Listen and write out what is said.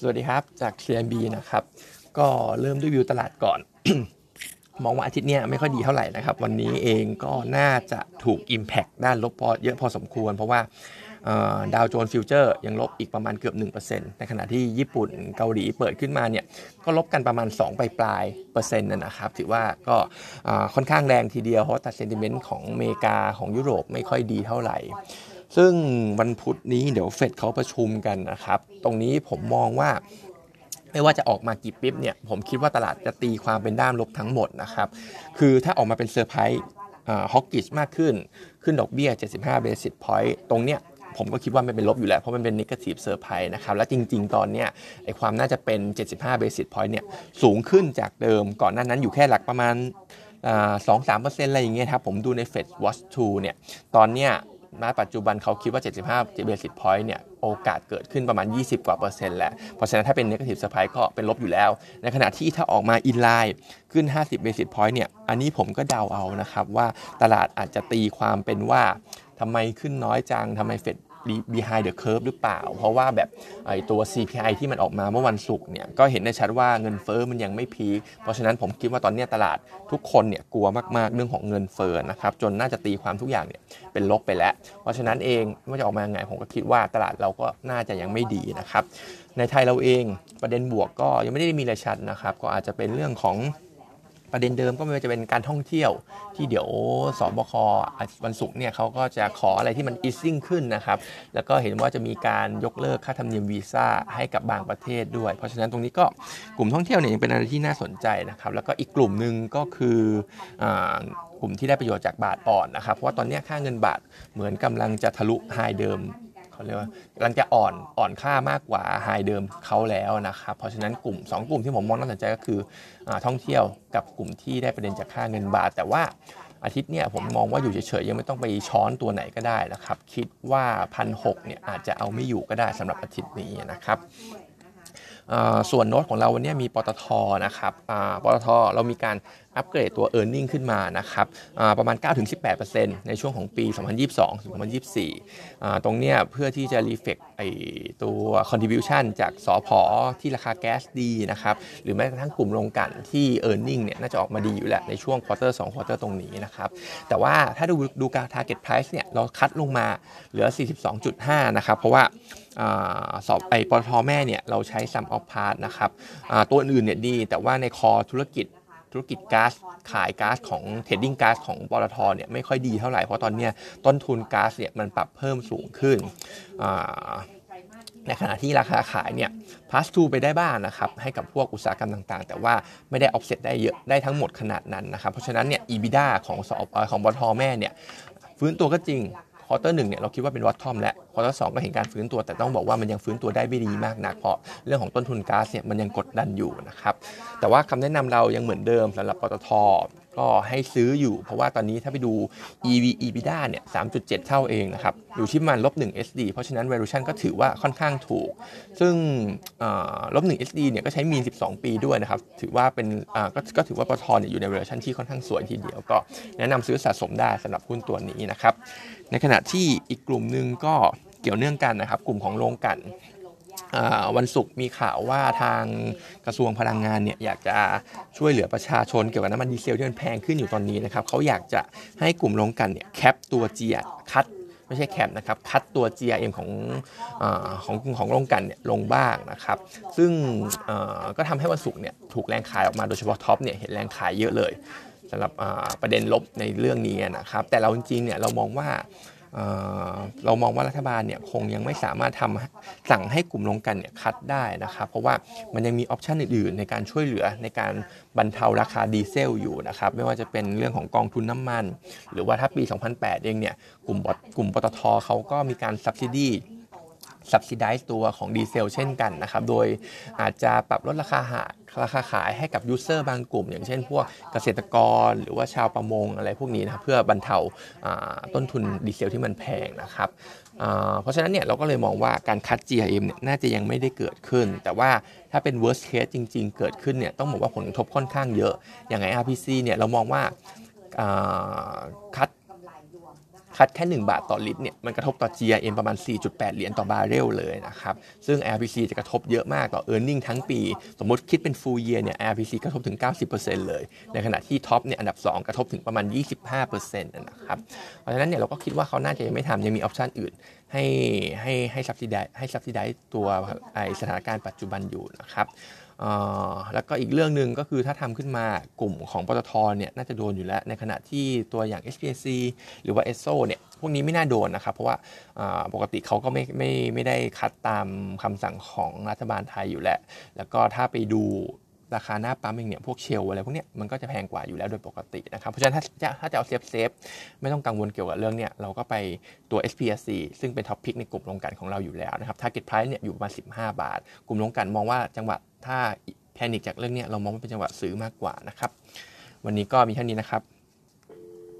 สวัสดีครับ จาก CIMB นะครับ ก็เริ่มด้วยวิวตลาดก่อน มองว่าอาทิตย์นี้ไม่ค่อยดีเท่าไหร่นะครับ วันนี้เองก็น่าจะถูก Impact ด้านลบพอเยอะพอสมควร เพราะว่าดาวโจนส์ future ยังลบอีกประมาณเกือบ 1%ในขณะที่ญี่ปุ่นเกาหลีเปิดขึ้นมาเนี่ยก็ลบกันประมาณ 2 ปลายปลายเปอร์เซ็นต์นะครับ ถือว่าก็ค่อนข้างแรงทีเดียว เพราะตัด sentiment ของอเมริกาของยุโรปไม่ค่อยดีเท่าไหร่ ซึ่งวันพุธนี้เดี๋ยวเฟดเขาประชุมกันนะครับ ตรงนี้ผมมองว่าไม่ว่าจะออกมากี่ bip เนี่ย ผมคิดว่าตลาดจะตีความเป็นด้านลบทั้งหมดนะครับ คือถ้าออกมาเป็น surprise hawkish มากขึ้น ขึ้นดอกเบี้ย 75 basis point ตรงเนี้ยผมก็คิดว่ามันเป็นลบอยู่แล้ว เพราะมันเป็น negative surprise นะครับ และจริง ๆ ตอนเนี้ยไอความน่าจะเป็น 75 basis point เนี่ย สูงขึ้นจากเดิม ก่อนหน้านั้นอยู่แค่หลักประมาณสองสามเปอร์เซ็นต์อะไรอย่างเงี้ยครับ ผมดูใน Fed Watch 2เนี่ย ตอนเนี้ย ณปัจจุบันเขาคิดว่า 75 basis point เนี่ยโอกาสเกิดขึ้นประมาณ 20 กว่าเปอร์เซ็นต์แหละ เพราะฉะนั้นถ้าเป็น negative surprise ก็เป็นลบอยู่แล้ว ในขณะที่ถ้าออกมา inline ขึ้น 50 basis point เนี่ย อันนี้ผมก็เดาเอานะครับว่าตลาดอาจจะตีความเป็นว่าทำไมขึ้นน้อยจังทำไมเฟด behind the curve หรือเปล่า เพราะว่าแบบไอตัว CPI ที่มันออกมาเมื่อวันศุกร์เนี่ยก็เห็นได้ชัดว่าเงินเฟ้อมันยังไม่ peak เพราะฉะนั้นผมคิดว่าตอนนี้ตลาดทุกคนเนี่ยกลัวมากๆเรื่องของเงินเฟ้อนะครับจนน่าจะตีความทุกอย่างเนี่ยเป็นลบไปแล้ว เพราะฉะนั้นเองไม่ว่าจะออกมาไงผมก็คิดว่าตลาดเราก็น่าจะยังไม่ดีนะครับในไทยเราเองประเด็นบวกก็ยังไม่ได้มีอะไรชัดนะครับก็อาจจะเป็นเรื่องของ ประเด็นเดิมก็ไม่ว่าจะเป็นการท่องเที่ยวที่เดี๋ยวสบควันศุกร์เนี่ยเขาก็จะขออะไรที่มันอีซิ่งขึ้นนะครับแล้วก็เห็นว่าจะมีการยกเลิกค่าธรรมเนียมวีซ่าให้กับบางประเทศด้วย เพราะฉะนั้นตรงนี้ก็กลุ่มท่องเที่ยวเนี่ยยังเป็นอะไรที่น่าสนใจนะครับแล้วก็อีกกลุ่มหนึ่งก็คือกลุ่มที่ได้ประโยชน์จากบาทอ่อนนะครับเพราะว่าตอนนี้ค่าเงินบาทเหมือนกำลังจะทะลุไฮเดิม เขาเรียกว่ากำลังจะอ่อนอ่อนค่ามากกว่าไฮเดิมเขาแล้วนะครับ เพราะฉะนั้นกลุ่ม 2 กลุ่มที่ผมมองน่าสนใจก็คืออท่องเที่ยวกับกลุ่มที่ได้ประเด็นจากค่าเงินบาท แต่ว่าอาทิตย์เนี่ยผมมองว่าอยู่เฉยๆยังไม่ต้องไปช้อนตัวไหนก็ได้นะครับ คิดว่าพันหเนี่ยอาจจะเอาไม่อยู่ก็ได้สำหรับอาทิตย์นี้นะครับส่วนโน้ตของเราวันนี้มีปตทนะครับปตทเรามีการ อัปเกรดตัว e a r n i n g ขึ้นมานะครับประมาณ 9-18%ในช่วงของปี 2022-2024 ตรงเนี้ยเพื่อที่จะ reflect ไอตัว contribution จากสอพอที่ราคาแก๊สดีนะครับ หรือแม้กระทั่งกลุ่มโรงกันที่ e a r n i n g เนี่ยน่าจะออกมาดีอยู่แหละในช่วง quarter 2 quarter ตรงนี้นะครับ แต่ว่าถ้าดูดูการ target price เนี่ยเราคัดลงมาเหลือ 42.5 นะครับ เพราะว่าของไอปตทแม่เนี่ยเราใช้ sum of part นะครับตัวอื่นเนี่ยดี แต่ว่าใน core ธุรกิจ ธุรกิจก๊าซขายก๊าซของ trading ก๊าซของปตทเนี่ยไม่ค่อยดีเท่าไหร่เพราะตอนนี้ต้นทุนก๊าซเนี่ยมันปรับเพิ่มสูงขึ้นในขณะที่ราคาขายเนี่ย pass through ไปได้บ้างนะครับ ให้กับพวกอุตสาหกรรมต่างๆ แต่ว่าไม่ได้ออฟเซ็ตได้เยอะได้ทั้งหมดขนาดนั้นนะครับ เพราะฉะนั้นเนี่ย EBITDA ของสอบของบทแม่เนี่ยฟื้นตัวก็จริง quarter หนึ่งเนี่ยเราคิดว่าเป็น bottom และควอเตอร์สก็เห็นการฟื้นตัว แต่ต้องบอกว่ามันยังฟื้นตัวได้ไม่ดีมากนักเพราะเรื่องของต้นทุนก๊าซเนี่ยมันยังกดดันอยู่นะครับแต่ว่าคำแนะนำเรายังเหมือนเดิมสำหรับปตท ก็ให้ซื้ออยู่ เพราะว่าตอนนี้ถ้าไปดู EV EBITDA เนี่ย 3.7 เท่าเองนะครับ อยู่ที่มันลบ1 SD เพราะฉะนั้น valuation ก็ถือว่าค่อนข้างถูก ซึ่งลบ1 SD เนี่ยก็ใช้ mean 12 ปีด้วยนะครับ ถือว่าเป็นก็ก็ถือว่าปตทเนี่ยอยู่ใน valuation ที่ค่อนข้างสวยทีเดียว ก็แนะนำซื้อสะสมได้สำหรับหุ้นตัวนี้นะครับ ในขณะที่อีกกลุ่มหนึ่งก็เกี่ยวเนื่องกันนะครับ กลุ่มของโรงกลั่น วันศุกร์มีข่าวว่าทางกระทรวงพลังงานเนี่ยอยากจะช่วยเหลือประชาชนเกี่ยวกับน้ำมันดีเซลที่มันแพงขึ้นอยู่ตอนนี้นะครับเขาอยากจะให้กลุ่มโรงกลั่นเนี่ย cap ตัวเจีย cut ไม่ใช่ cap นะครับ cut ตัว GRM ของอของของโรงกลั่นเนี่ยลงบ้างนะครับ ซึ่งก็ทำให้วันศุกร์เนี่ยถูกแรงขายออกมาโดยเฉพาะ TOP เนี่ยเห็นแรงขายเยอะเลยสำหรับประเด็นลบในเรื่องนี้นะครับ แต่เราจริงๆเนี่ยเรามองว่า เรามองว่ารัฐบาลเนี่ยคงยังไม่สามารถทำสั่งให้กลุ่มโรงกลั่นเนี่ย cut ได้นะครับเพราะว่ามันยังมี option อื่นๆ ในการช่วยเหลือในการบรรเทาราคาดีเซลอยู่นะครับไม่ว่าจะเป็นเรื่องของกองทุนน้ำมัน หรือว่าถ้าปี 2008 เองเนี่ยกลุ่มกลุ่มปตทเขาก็มีการส ubsidy subsidize ตัวของดีเซลเช่นกันนะครับ โดยอาจจะปรับลดราคาหาราคาขายให้กับยูเซอร์บางกลุ่ม อย่างเช่นพวกเกษตรกรหรือว่าชาวประมงอะไรพวกนี้นะครับเพื่อบรรเทาต้นทุนดีเซลที่มันแพงนะครับเพราะฉะนั้นเนี่ยเราก็เลยมองว่าการคัด GRM เนี่ยน่าจะยังไม่ได้เกิดขึ้น แต่ว่าถ้าเป็น worst case จริง ๆ เกิดขึ้นเนี่ยต้องบอกว่าผลกระทบค่อนข้างเยอะ อย่างไง RPC เนี่ยเรามองว่าคัด คัดแค่ 1 บาทต่อลิตรเนี่ยมันกระทบต่อ GRM ประมาณ 4.8 เหรียญต่อบาร์เรลเลยนะครับ ซึ่ง IRPC จะกระทบเยอะมากต่อ e a r n i n g ทั้งปี สมมติคิดเป็น full year เนี่ย IRPC กระทบถึง 90%เลย ในขณะที่ TOP เนี่ยอันดับ 2 กระทบถึงประมาณ 25%นะครับ เพราะฉะนั้นเนี่ยเราก็คิดว่าเขาน่าจะยังไม่ทำยังมี option อื่นให้ให้ให้ subsidize ให้ subsidize ตัวไอสถานการณ์ปัจจุบันอยู่นะครับ แล้วก็อีกเรื่องหนึ่งก็คือถ้าทำขึ้นมากลุ่มของปตทเนี่ยน่าจะโดนอยู่แล้ว ในขณะที่ตัวอย่าง SPRC หรือว่า ESSO เนี่ยพวกนี้ไม่น่าโดนนะครับ เพราะว่าปกติเขาก็ไม่ไม่ไม่ได้ cut ตามคำสั่งของรัฐบาลไทยอยู่แล้ว แล้วก็ถ้าไปดู ราคาหน้าปั๊มเองเนี่ยพวกเชลล์อะไรพวกเนี้ยมันก็จะแพงกว่าอยู่แล้วโดยปกตินะครับ เพราะฉะนั้นถ้าจะถ้าจะเอา safe safe ไม่ต้องกังวลเกี่ยวกับเรื่องเนี่ยเราก็ไปตัว SPRC ซึ่งเป็น top pick ในกลุ่มโรงกลั่นของเราอยู่แล้วนะครับ Target Price เนี่ยอยู่ประมาณ 15 บาท กลุ่มโรงกลั่นมองว่าจังหวะถ้า panic จากเรื่องเนี้ยเรามองว่าเป็นจังหวะซื้อมากกว่านะครับวันนี้ก็มีเท่านี้นะครับ